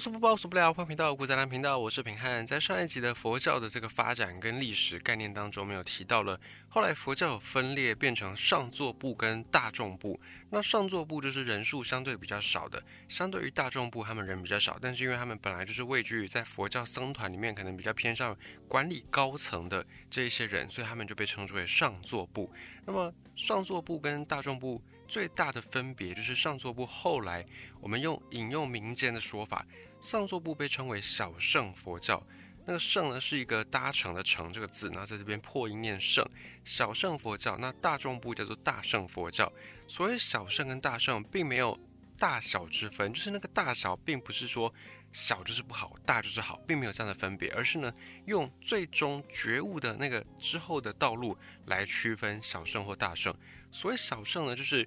无所不包，无所不了。欢迎频道，古仔兰频道，我是平汉。在上一集的佛教的这个发展跟历史概念当中，没有提到了。后来佛教有分裂，变成上座部跟大众部。那上座部就是人数相对比较少的，相对于大众部，他们人比较少，但是因为他们本来就是位居在佛教僧团里面，可能比较偏向管理高层的这一些人，所以他们就被称之为上座部。那么上座部跟大众部。最大的分别就是上座部后来，我们用引用民间的说法，上座部被称为小乘佛教。那个乘呢是一个搭乘的乘这个字，然后在这边破音念圣。小乘佛教，那大众部叫做大乘佛教。所谓小乘跟大乘，并没有大小之分，就是那个大小，并不是说小就是不好，大就是好，并没有这样的分别，而是呢用最终觉悟的那个之后的道路来区分小乘或大圣。所谓小圣呢，就是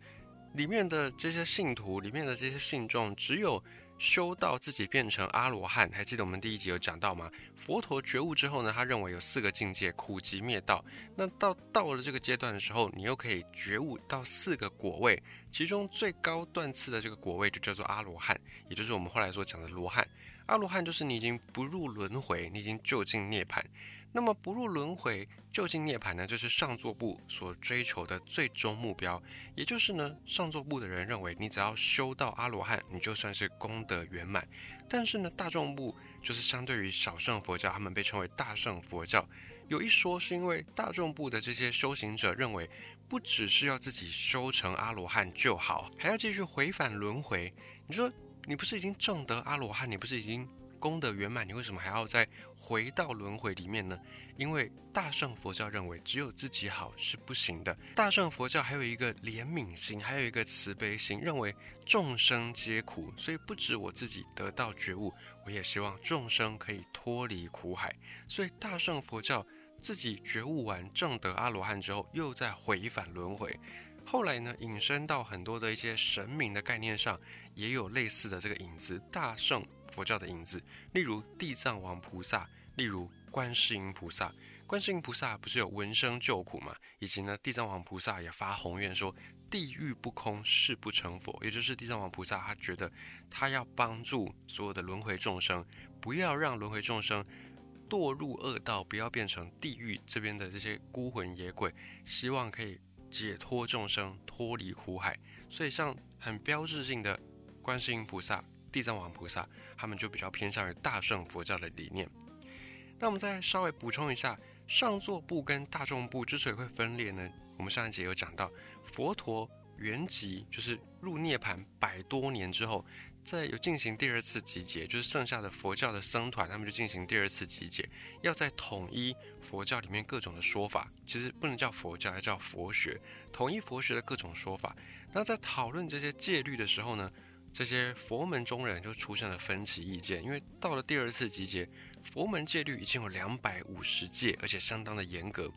里面的这些信徒，里面的这些信众，只有修到自己变成阿罗汉。还记得我们第一集有讲到吗？佛陀觉悟之后呢，他认为有四个境界：苦集灭道。那到到了这个阶段的时候，你又可以觉悟到四个果位，其中最高段次的这个果位就叫做阿罗汉，也就是我们后来所讲的罗汉。阿罗汉就是你已经不入轮回，你已经就近涅槃。那么不入轮回，就近涅槃呢？就是上座部所追求的最终目标。也就是呢，上座部的人认为，你只要修到阿罗汉，你就算是功德圆满。但是呢，大众部就是相对于小圣佛教，他们被称为大圣佛教。有一说是因为大众部的这些修行者认为，不只是要自己修成阿罗汉就好，还要继续回返轮回。你说，你不是已经证得阿罗汉？你不是已经？功德圆满，你为什么还要再回到轮回里面呢？因为大圣佛教认为只有自己好是不行的。大圣佛教还有一个怜悯心，还有一个慈悲心，认为众生皆苦，所以不止我自己得到觉悟，我也希望众生可以脱离苦海。所以大圣佛教自己觉悟完正得阿罗汉之后，又在回返轮回。后来呢，引申到很多的一些神明的概念上，也有类似的这个影子。大圣。佛教的影子，例如地藏王菩萨，例如观世音菩萨。观世音菩萨不是有闻声救苦吗？以及呢，地藏王菩萨也发宏愿说，地狱不空，誓不成佛。也就是地藏王菩萨，他觉得他要帮助所有的轮回众生，不要让轮回众生堕入恶道，不要变成地狱这边的这些孤魂野鬼，希望可以解脱众生，脱离苦海。所以，像很标志性的观世音菩萨。地藏王菩萨，他们就比较偏向于大乘佛教的理念。那我们再稍微补充一下，上座部跟大众部之所以会分裂呢？我们上一节有讲到，佛陀圆寂，就是入涅盘百多年之后，再有进行第二次集结，就是剩下的佛教的僧团，他们就进行第二次集结，要在统一佛教里面各种的说法，其实不能叫佛教，要叫佛学，统一佛学的各种说法。那在讨论这些戒律的时候呢？这些佛门中人就出现了分歧意见，因为到了第二次集结，佛门戒律已经有两百五十戒，而且相当的严格。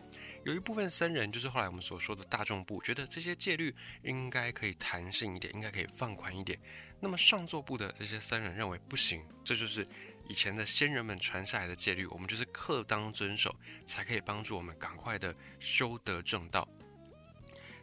有一部分僧人，就是后来我们所说的大众部，觉得这些戒律应该可以弹性一点，应该可以放宽一点。那么上座部的这些僧人认为不行，这就是以前的先人们传下来的戒律，我们就是刻当遵守，才可以帮助我们赶快的修得正道。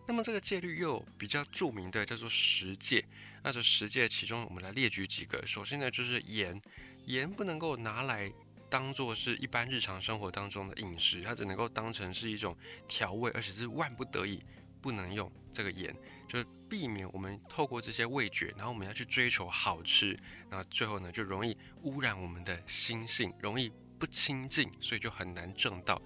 那么这个戒律又比较著名的叫做十戒。那这十戒其中，我们来列举几个。首先呢，就是盐，盐不能够拿来当做是一般日常生活当中的饮食，它只能够当成是一种调味，而且是万不得已不能用这个盐，就是避免我们透过这些味觉，然后我们要去追求好吃，那最后呢就容易污染我们的心性，容易不清净，所以就很难正道。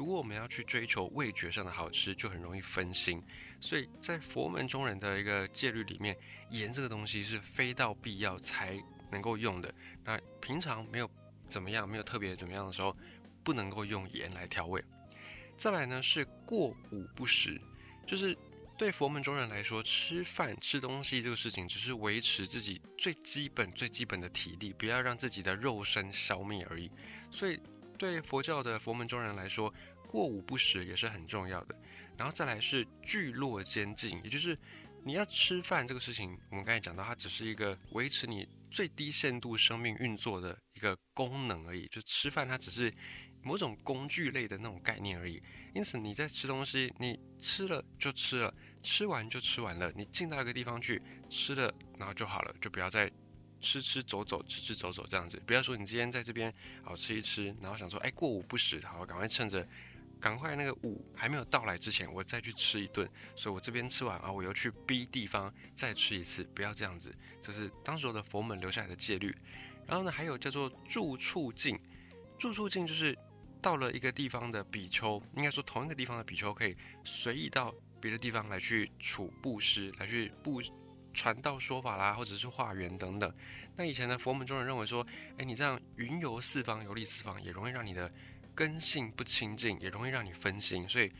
如果我们要去追求味觉上的好吃，就很容易分心。所以在佛门中人的一个戒律里面，盐这个东西是非到必要才能够用的。那平常没有怎么样，没有特别怎么样的时候，不能够用盐来调味。再来呢是过午不食，就是对佛门中人来说，吃饭吃东西这个事情，只是维持自己最基本最基本的体力，不要让自己的肉身消灭而已。所以对佛教的佛门中人来说，过午不食也是很重要的。然后再来是聚落监禁，也就是你要吃饭这个事情，我们刚才讲到，它只是一个维持你最低限度生命运作的一个功能而已。就吃饭，它只是某种工具类的那种概念而已。因此你在吃东西，你吃了就吃了，吃完就吃完了。你进到一个地方去吃了，然后就好了，就不要再吃吃走走，吃吃走走这样子。不要说你今天在这边好吃一吃，然后想说哎过午不食，好赶快趁着赶快那个五还没有到来之前，我再去吃一顿。所以我这边吃完啊，我又去 B 地方再吃一次，不要这样子。这是当时的佛门留下来的戒律。然后呢，还有叫做住处境，住处境就是到了一个地方的比丘，应该说同一个地方的比丘可以随意到别的地方来去处布施，来去布。传道说法啦，或者是化缘等等。那以前的佛门中人认为说，哎，你这样云游四方、游历四方，也容易让你的根性不清净，也容易让你分心。所以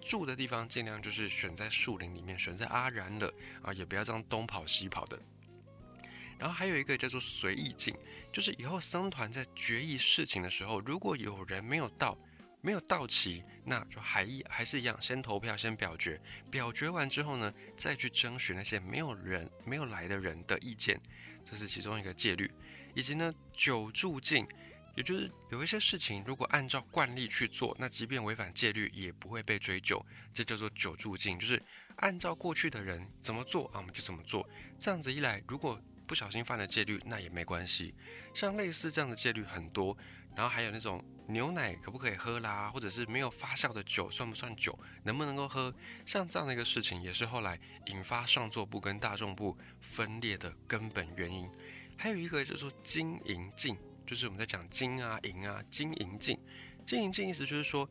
住的地方尽量就是选在树林里面，选在阿然了啊，也不要这样东跑西跑的。然后还有一个叫做随意境，就是以后僧团在决议事情的时候，如果有人没有到。没有到齐，那就还一还是一样，先投票，先表决。表决完之后呢，再去征询那些没有人、没有来的人的意见，这是其中一个戒律。以及呢，久住境，也就是有一些事情，如果按照惯例去做，那即便违反戒律，也不会被追究。这叫做久住境，就是按照过去的人怎么做啊，我们就怎么做。这样子一来，如果不小心犯了戒律，那也没关系。像类似这样的戒律很多，然后还有那种。牛奶可不可以喝啦？或者是没有发酵的酒算不算酒？能不能够喝？像这样的一个事情，也是后来引发上座部跟大众部分裂的根本原因。还有一个就是说金银镜，就是我们在讲金啊银啊金银镜。金银镜意思就是说，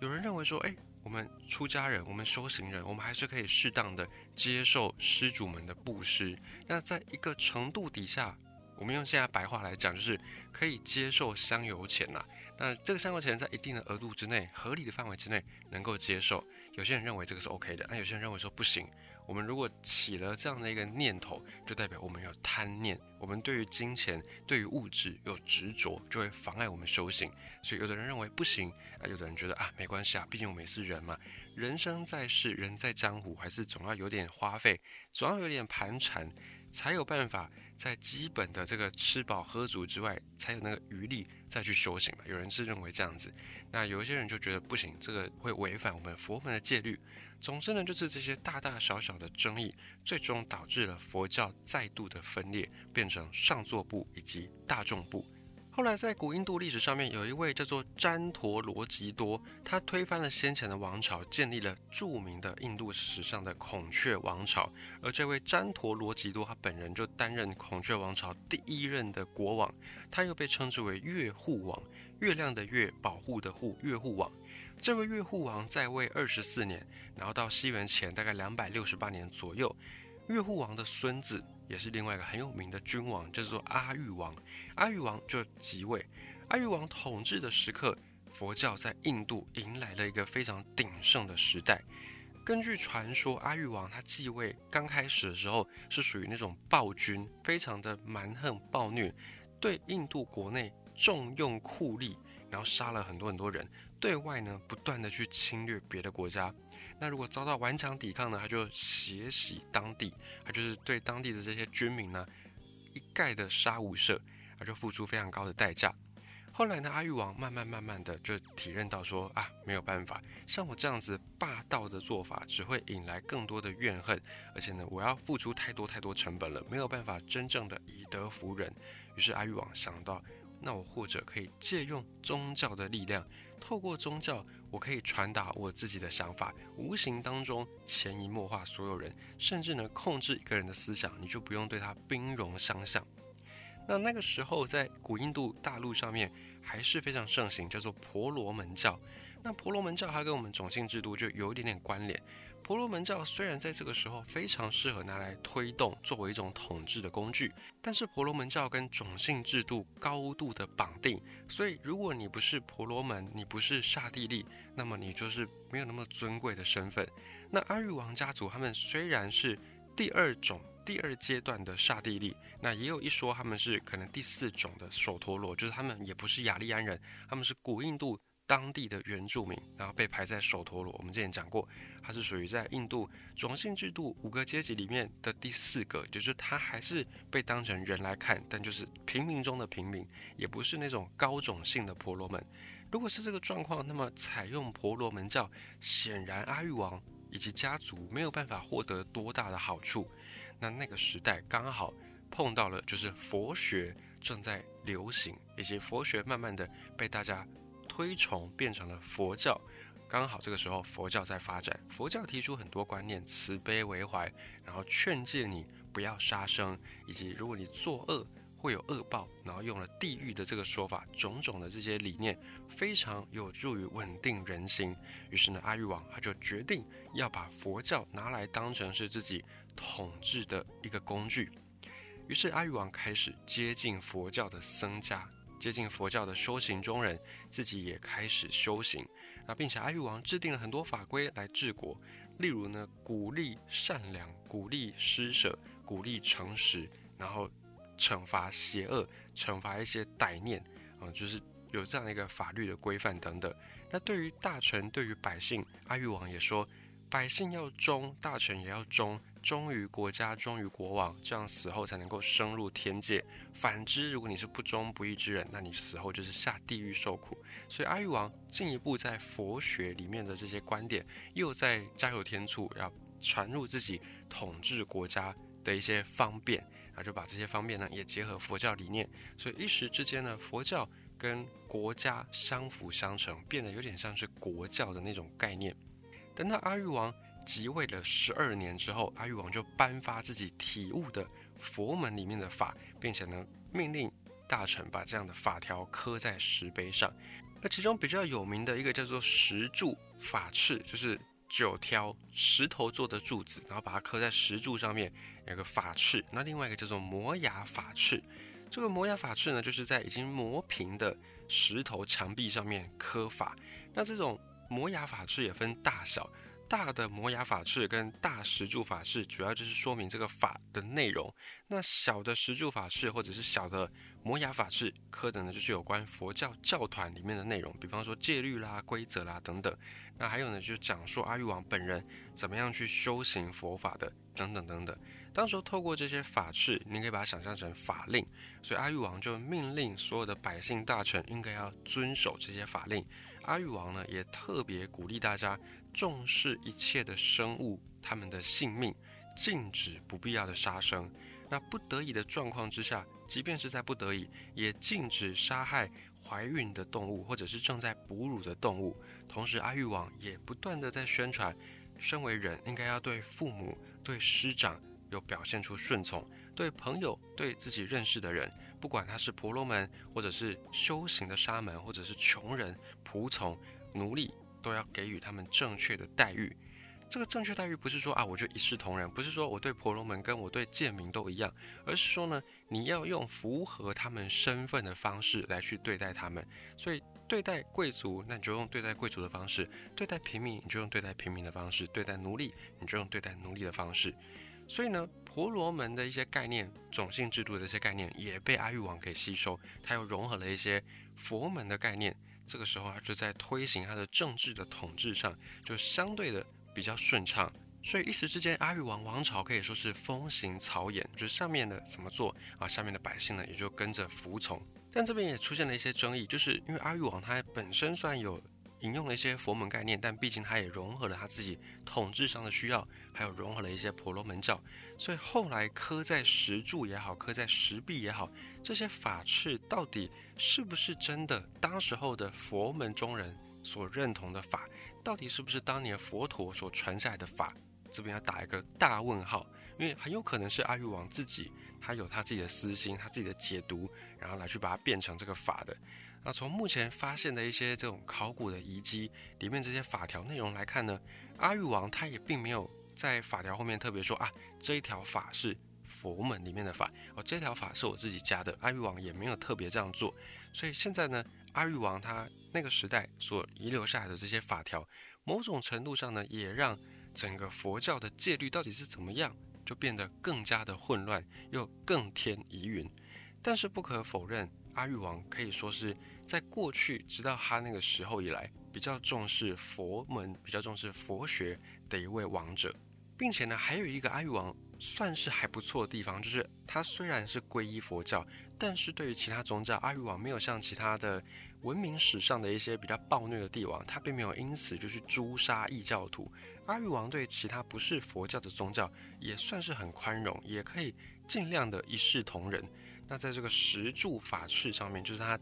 有人认为说，哎，我们出家人，我们修行人，我们还是可以适当的接受施主们的布施。那在一个程度底下，我们用现在白话来讲，就是可以接受香油钱呐。那这个香油钱在一定的额度之内、合理的范围之内能够接受。有些人认为这个是 OK 的，那有些人认为说不行。我们如果起了这样的一个念头，就代表我们有贪念，我们对于金钱、对于物质有执着，就会妨碍我们修行。所以有的人认为不行，啊，有的人觉得啊没关系啊，毕竟我们也是人嘛，人生在世，人在江湖，还是总要有点花费，总要有点盘缠，才有办法。在基本的这个吃饱喝足之外，才有那个余力再去修行嘛。有人是认为这样子，那有一些人就觉得不行，这个会违反我们佛门的戒律。总之呢，就是这些大大小小的争议，最终导致了佛教再度的分裂，变成上座部以及大众部。后来，在古印度历史上面，有一位叫做旃陀罗吉多，他推翻了先前的王朝，建立了著名的印度史上的孔雀王朝。而这位旃陀罗吉多，他本人就担任孔雀王朝第一任的国王，他又被称之为月护王，月亮的月，保护的护，月护王。这位月护王在位二十四年，然后到西元前大概两百六十八年左右，月护王的孙子。也是另外一个很有名的君王，叫做阿育王。阿育王就即位。阿育王统治的时刻，佛教在印度迎来了一个非常鼎盛的时代。根据传说，阿育王他继位刚开始的时候是属于那种暴君，非常的蛮横暴虐，对印度国内重用酷吏，然后杀了很多很多人。对外呢，不断的去侵略别的国家。那如果遭到顽强抵抗呢，他就血洗当地，他就是对当地的这些军民呢一概的杀无赦，他就付出非常高的代价。后来呢，阿育王慢慢慢慢的就体认到说啊，没有办法，像我这样子霸道的做法，只会引来更多的怨恨，而且呢，我要付出太多太多成本了，没有办法真正的以德服人。于是阿育王想到，那我或者可以借用宗教的力量，透过宗教。我可以传达我自己的想法，无形当中潜移默化所有人，甚至能控制一个人的思想，你就不用对他兵戎相向。那那个时候在古印度大陆上面还是非常盛行，叫做婆罗门教。那婆罗门教它跟我们种姓制度就有一点点关联。婆罗门教虽然在这个时候非常适合拿来推动作为一种统治的工具，但是婆罗门教跟种姓制度高度的绑定，所以如果你不是婆罗门，你不是刹帝利，那么你就是没有那么尊贵的身份。那阿育王家族他们虽然是第二种、第二阶段的刹帝利，那也有一说他们是可能第四种的首陀罗，就是他们也不是雅利安人，他们是古印度。当地的原住民，然后被排在首陀罗。我们之前讲过，他是属于在印度种姓制度五个阶级里面的第四个，就是他还是被当成人来看，但就是平民中的平民，也不是那种高种姓的婆罗门。如果是这个状况，那么采用婆罗门教，显然阿育王以及家族没有办法获得多大的好处。那那个时代刚好碰到了就是佛学正在流行，以及佛学慢慢的被大家推崇，变成了佛教。刚好这个时候佛教在发展，佛教提出很多观念，慈悲为怀，然后劝诫你不要杀生，以及如果你作恶。会有恶报，然后用了地狱的这个说法，种种的这些理念非常有助于稳定人心。于是呢，阿育王他就决定要把佛教拿来当成是自己统治的一个工具。于是阿育王开始接近佛教的僧家，接近佛教的修行中人，自己也开始修行。那并且阿育王制定了很多法规来治国，例如呢，鼓励善良，鼓励施舍，鼓励诚实，然后。惩罚邪恶，惩罚一些歹念，啊，就是有这样一个法律的规范等等。那对于大臣，对于百姓，阿育王也说，百姓要忠，大臣也要忠，忠于国家，忠于国王，这样死后才能够升入天界。反之，如果你是不忠不义之人，那你死后就是下地狱受苦。所以阿育王进一步在佛学里面的这些观点，又在加油添醋，要传入自己统治国家的一些方便。那就把这些方面呢也结合佛教理念，所以一时之间呢，佛教跟国家相辅相成，变得有点像是国教的那种概念。等到阿育王即位了十二年之后，阿育王就颁发自己体悟的佛门里面的法，并且呢命令大臣把这样的法条刻在石碑上。那其中比较有名的一个叫做石柱法敕，就是九条石头做的柱子，然后把它刻在石柱上面。有个法敕，那另外一个叫做磨牙法敕。这个磨牙法敕呢，就是在已经磨平的石头墙壁上面刻法。那这种磨牙法敕也分大小，大的摩崖法式跟大石柱法式，主要就是说明这个法的内容。那小的石柱法式或者是小的摩崖法敕刻的呢，就是有关佛教教团里面的内容，比方说戒律啦、规则啦等等。那还有呢，就讲述阿育王本人怎么样去修行佛法的等等等等。当时候透过这些法式，你可以把它想象成法令，所以阿育王就命令所有的百姓大臣应该要遵守这些法令。阿育王呢，也特别鼓励大家重视一切的生物他们的性命，禁止不必要的杀生。那不得已的状况之下，即便是在不得已，也禁止杀害怀孕的动物或者是正在哺乳的动物。同时，阿育王也不断的在宣传，身为人应该要对父母、对师长。有表现出顺从，对朋友、对自己认识的人，不管他是婆罗门，或者是修行的沙门，或者是穷人、仆从、奴隶，都要给予他们正确的待遇。这个正确待遇不是说啊，我就一视同仁，不是说我对婆罗门跟我对贱民都一样，而是说呢，你要用符合他们身份的方式来去对待他们。所以对待贵族，那你就用对待贵族的方式；对待平民，你就用对待平民的方式；对待奴隶，你就用对待奴隶的方式。所以呢，婆罗门的一些概念、种姓制度的一些概念也被阿育王给吸收，他又融合了一些佛门的概念。这个时候，啊就在推行他的政治的统治上，就相对的比较顺畅。所以一时之间，阿育王王朝可以说是风行草偃，就是上面的怎么做啊，下面的百姓呢也就跟着服从。但这边也出现了一些争议，就是因为阿育王他本身算有。引用了一些佛门概念，但毕竟他也融合了他自己统治上的需要，还有融合了一些婆罗门教，所以后来刻在石柱也好，刻在石壁也好，这些法敕到底是不是真的？当时候的佛门中人所认同的法，到底是不是当年佛陀所传下来的法？这边要打一个大问号，因为很有可能是阿育王自己，他有他自己的私心，他自己的解读，然后来去把它变成这个法的。那从目前发现的一些这种考古的遗迹里面这些法条内容来看呢，阿育王他也并没有在法条后面特别说啊这一条法是佛门里面的法哦，这条法是我自己加的。阿育王也没有特别这样做，所以现在呢，阿育王他那个时代所遗留下来的这些法条，某种程度上呢，也让整个佛教的戒律到底是怎么样，就变得更加的混乱，又更添疑云。但是不可否认，阿育王可以说是。在过去，直到他那个时候以来，比较重视佛门、比较重视佛学的一位王者，并且呢，还有一个阿育王算是还不错的地方，就是他虽然是皈依佛教，但是对于其他宗教，阿育王没有像其他的文明史上的一些比较暴虐的帝王，他并没有因此就去诛杀异教徒。阿育王对其他不是佛教的宗教也算是很宽容，也可以尽量的一视同仁。那在这个十住法式上面，就是他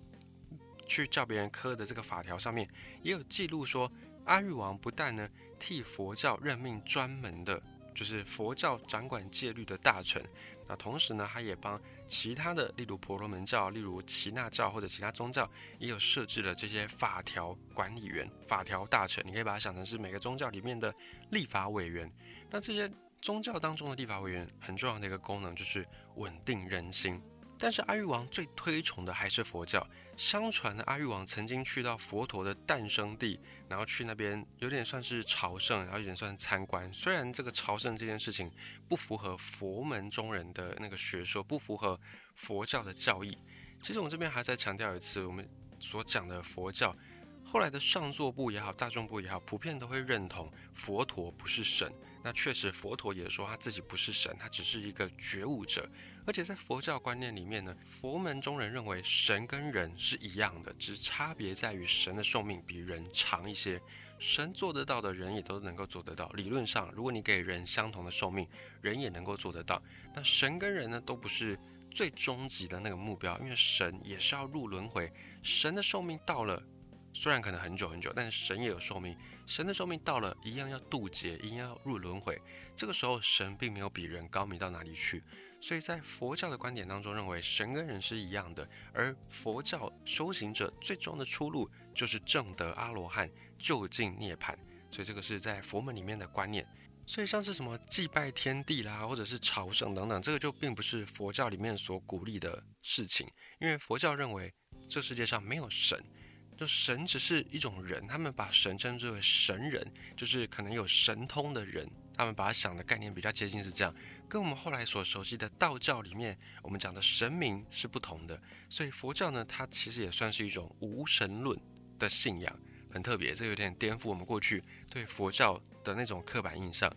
去叫别人磕的这个法条上面，也有记录说，阿育王不但呢替佛教任命专门的，就是佛教掌管戒律的大臣，那同时呢，他也帮其他的，例如婆罗门教、例如耆那教或者其他宗教，也有设置了这些法条管理员、法条大臣。你可以把它想成是每个宗教里面的立法委员。那这些宗教当中的立法委员很重要的一个功能就是稳定人心。但是阿育王最推崇的还是佛教。相传呢，阿育王曾经去到佛陀的诞生地，然后去那边有点算是朝圣，然后有点算参观。虽然这个朝圣这件事情不符合佛门中人的那个学说，不符合佛教的教义。其实我们这边还在强调一次，我们所讲的佛教，后来的上座部也好，大众部也好，普遍都会认同佛陀不是神。那确实，佛陀也说他自己不是神，他只是一个觉悟者。而且在佛教观念里面呢，佛门中人认为神跟人是一样的，只差别在于神的寿命比人长一些。神做得到的人也都能够做得到。理论上，如果你给人相同的寿命，人也能够做得到。那神跟人呢，都不是最终极的那个目标，因为神也是要入轮回。神的寿命到了，虽然可能很久很久，但是神也有寿命。神的寿命到了，一样要渡劫，一样要入轮回。这个时候，神并没有比人高明到哪里去。所以在佛教的观点当中，认为神跟人是一样的，而佛教修行者最终的出路就是正得阿罗汉，就近涅槃。所以这个是在佛门里面的观念。所以像是什么祭拜天地啦，或者是朝圣等等，这个就并不是佛教里面所鼓励的事情。因为佛教认为这世界上没有神，就神只是一种人，他们把神称之为神人，就是可能有神通的人，他们把它想的概念比较接近是这样。跟我们后来所熟悉的道教里面，我们讲的神明是不同的，所以佛教呢，它其实也算是一种无神论的信仰，很特别，这有点颠覆我们过去对佛教的那种刻板印象。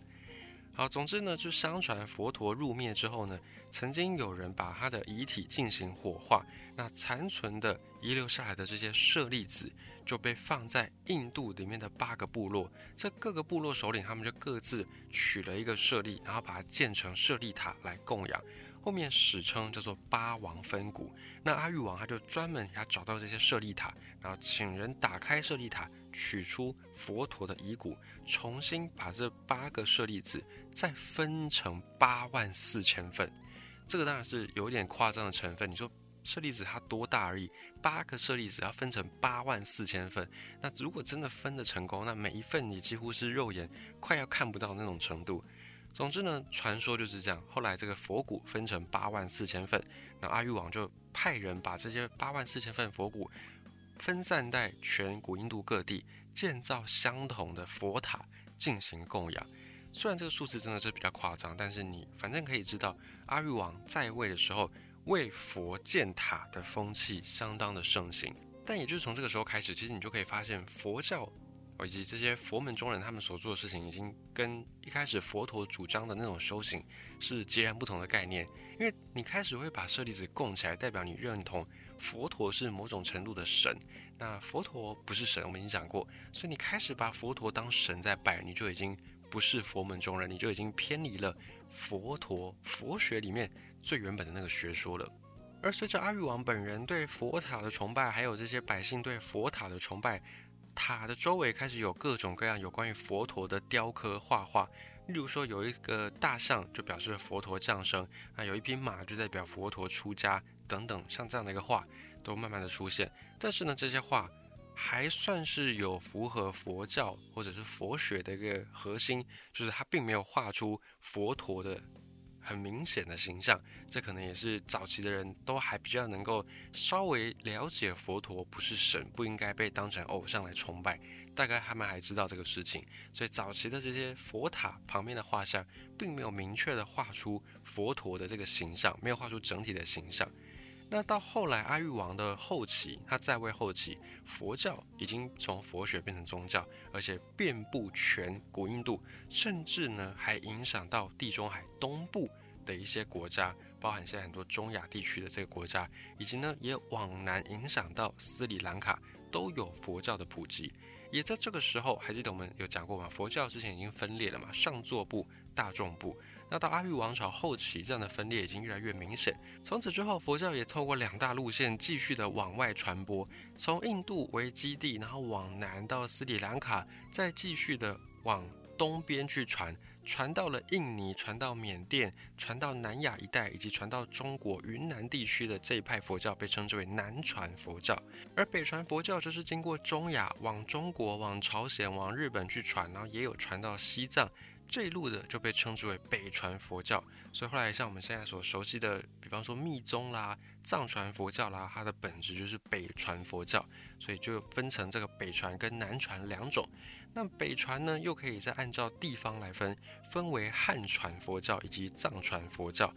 好，总之呢，就相传佛陀入灭之后呢，曾经有人把他的遗体进行火化，那残存的遗留下来的这些舍利子。就被放在印度里面的八个部落，这各个部落首领他们就各自取了一个舍利，然后把它建成舍利塔来供养。后面史称叫做八王分谷。那阿育王他就专门他找到这些舍利塔，然后请人打开舍利塔，取出佛陀的遗骨，重新把这八个舍利子再分成八万四千份。这个当然是有点夸张的成分。你说？舍利子它多大而已，八个舍利子要分成八万四千份。那如果真的分的成功，那每一份你几乎是肉眼快要看不到那种程度。总之呢，传说就是这样。后来这个佛骨分成八万四千份，那阿育王就派人把这些八万四千份佛骨分散在全古印度各地，建造相同的佛塔进行供养。虽然这个数字真的是比较夸张，但是你反正可以知道，阿育王在位的时候。为佛建塔的风气相当的盛行，但也就是从这个时候开始，其实你就可以发现佛教以及这些佛门中人他们所做的事情，已经跟一开始佛陀主张的那种修行是截然不同的概念。因为你开始会把舍利子供起来，代表你认同佛陀是某种程度的神。那佛陀不是神，我们已经讲过，所以你开始把佛陀当神在拜，你就已经不是佛门中人，你就已经偏离了佛陀佛学里面。最原本的那个学说了，而随着阿育王本人对佛塔的崇拜，还有这些百姓对佛塔的崇拜，塔的周围开始有各种各样有关于佛陀的雕刻画画。例如说，有一个大象就表示佛陀降生，啊，有一匹马就代表佛陀出家等等，像这样的一个画都慢慢的出现。但是呢，这些画还算是有符合佛教或者是佛学的一个核心，就是它并没有画出佛陀的。很明显的形象，这可能也是早期的人都还比较能够稍微了解佛陀不是神，不应该被当成偶像来崇拜。大概他们还知道这个事情，所以早期的这些佛塔旁边的画像，并没有明确的画出佛陀的这个形象，没有画出整体的形象。那到后来阿育王的后期，他在位后期，佛教已经从佛学变成宗教，而且遍布全古印度，甚至呢还影响到地中海东部的一些国家，包含现在很多中亚地区的这个国家，以及呢也往南影响到斯里兰卡，都有佛教的普及。也在这个时候，还记得我们有讲过吗？佛教之前已经分裂了嘛，上座部、大众部。那到阿育王朝后期，这样的分裂已经越来越明显。从此之后，佛教也透过两大路线继续的往外传播，从印度为基地，然后往南到斯里兰卡，再继续的往东边去传。传到了印尼，传到缅甸，传到南亚一带，以及传到中国云南地区的这一派佛教被称之为南传佛教，而北传佛教就是经过中亚往中国、往朝鲜、往日本去传，然后也有传到西藏这一路的就被称之为北传佛教。所以后来像我们现在所熟悉的，比方说密宗啦、藏传佛教啦，它的本质就是北传佛教，所以就分成这个北传跟南传两种。那北传呢，又可以再按照地方来分，分为汉传佛教以及藏传佛教。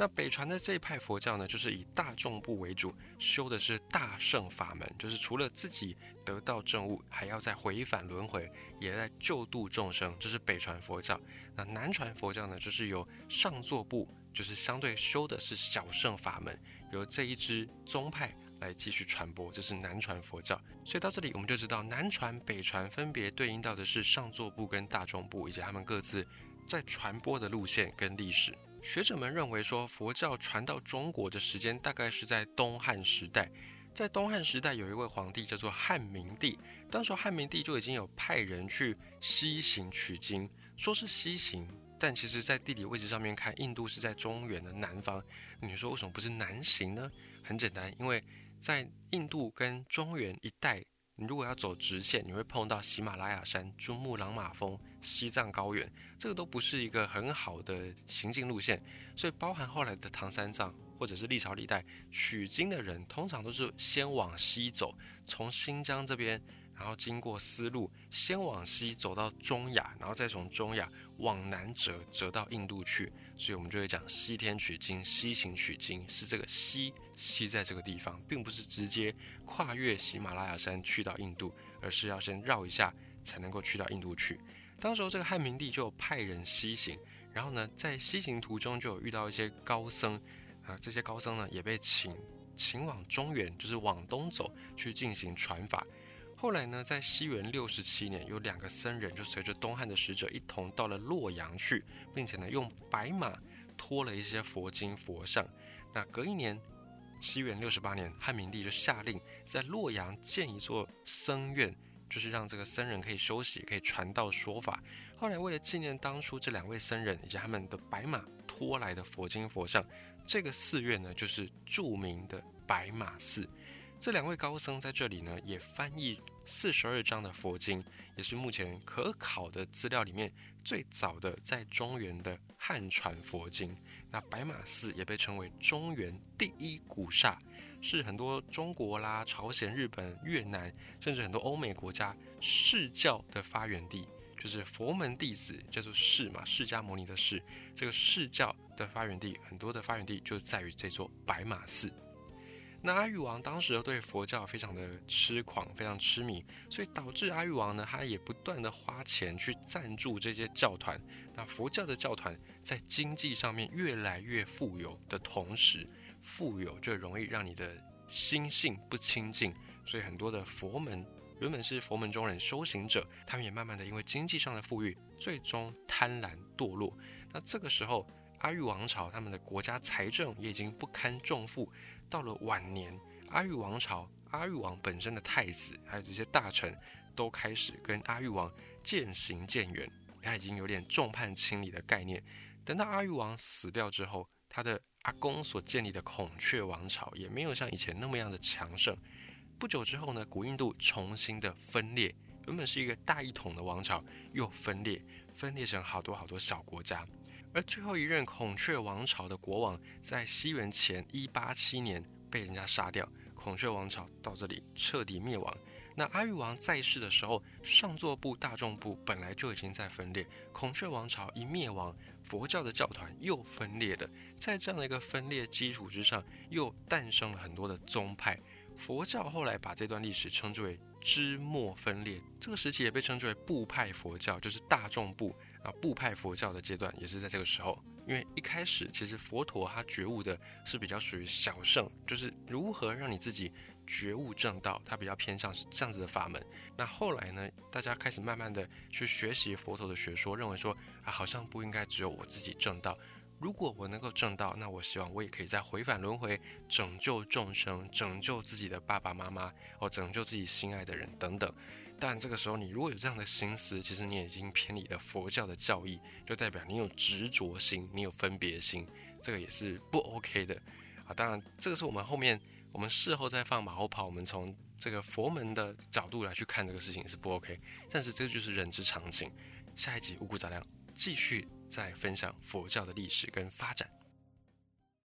那北传的这一派佛教呢，就是以大众部为主，修的是大圣法门，就是除了自己得到正悟，还要再回返轮回，也在救度众生，这是北传佛教。那南传佛教呢，就是由上座部，就是相对修的是小圣法门，由这一支宗派。来继续传播，这是南传佛教。所以到这里，我们就知道南传、北传分别对应到的是上座部跟大众部，以及他们各自在传播的路线跟历史。学者们认为说，佛教传到中国的时间大概是在东汉时代。在东汉时代，有一位皇帝叫做汉明帝，当时汉明帝就已经有派人去西行取经，说是西行，但其实在地理位置上面看，印度是在中原的南方。你说为什么不是南行呢？很简单，因为在印度跟中原一带，你如果要走直线，你会碰到喜马拉雅山、珠穆朗玛峰、西藏高原，这个都不是一个很好的行进路线。所以，包含后来的唐三藏或者是历朝历代取经的人，通常都是先往西走，从新疆这边，然后经过丝路，先往西走到中亚，然后再从中亚往南折，折到印度去。所以，我们就会讲西天取经、西行取经，是这个西西在这个地方，并不是直接跨越喜马拉雅山去到印度，而是要先绕一下才能够去到印度去。当时候，这个汉明帝就派人西行，然后呢，在西行途中就有遇到一些高僧啊，这些高僧呢也被请请往中原，就是往东走去进行传法。后来呢，在西元六十七年，有两个僧人就随着东汉的使者一同到了洛阳去，并且呢，用白马拖了一些佛经佛像。那隔一年，西元六十八年，汉明帝就下令在洛阳建一座僧院，就是让这个僧人可以休息，可以传道说法。后来为了纪念当初这两位僧人以及他们的白马拖来的佛经佛像，这个寺院呢，就是著名的白马寺。这两位高僧在这里呢，也翻译四十二章的佛经，也是目前可考的资料里面最早的在中原的汉传佛经。那白马寺也被称为中原第一古刹，是很多中国啦、朝鲜、日本、越南，甚至很多欧美国家释教的发源地，就是佛门弟子叫做释嘛，释迦牟尼的释，这个释教的发源地，很多的发源地就在于这座白马寺。那阿育王当时对佛教非常的痴狂，非常痴迷，所以导致阿育王呢，他也不断的花钱去赞助这些教团。那佛教的教团在经济上面越来越富有的同时，富有就容易让你的心性不清净，所以很多的佛门原本是佛门中人修行者，他们也慢慢的因为经济上的富裕，最终贪婪堕落。那这个时候，阿育王朝他们的国家财政也已经不堪重负。到了晚年，阿育王朝，阿育王本身的太子，还有这些大臣，都开始跟阿育王渐行渐远，他已经有点众叛亲离的概念。等到阿育王死掉之后，他的阿公所建立的孔雀王朝也没有像以前那么样的强盛。不久之后呢，古印度重新的分裂，原本是一个大一统的王朝，又分裂，分裂成好多好多小国家。而最后一任孔雀王朝的国王，在西元前一八七年被人家杀掉，孔雀王朝到这里彻底灭亡。那阿育王在世的时候，上座部、大众部本来就已经在分裂，孔雀王朝一灭亡，佛教的教团又分裂了。在这样的一个分裂基础之上，又诞生了很多的宗派。佛教后来把这段历史称之为支末分裂，这个时期也被称之为部派佛教，就是大众部。啊，部派佛教的阶段也是在这个时候，因为一开始其实佛陀他觉悟的是比较属于小圣，就是如何让你自己觉悟正道，他比较偏向是这样子的法门。那后来呢，大家开始慢慢的去学习佛陀的学说，认为说啊，好像不应该只有我自己正道。如果我能够正道，那我希望我也可以再回返轮回，拯救众生，拯救自己的爸爸妈妈，哦拯救自己心爱的人等等。但这个时候，你如果有这样的心思，其实你已经偏离了佛教的教义，就代表你有执着心，你有分别心，这个也是不 OK 的啊。当然，这个是我们后面我们事后再放马后炮，我们从这个佛门的角度来去看这个事情是不 OK。但是这个就是人之常情。下一集五谷杂粮继续再分享佛教的历史跟发展。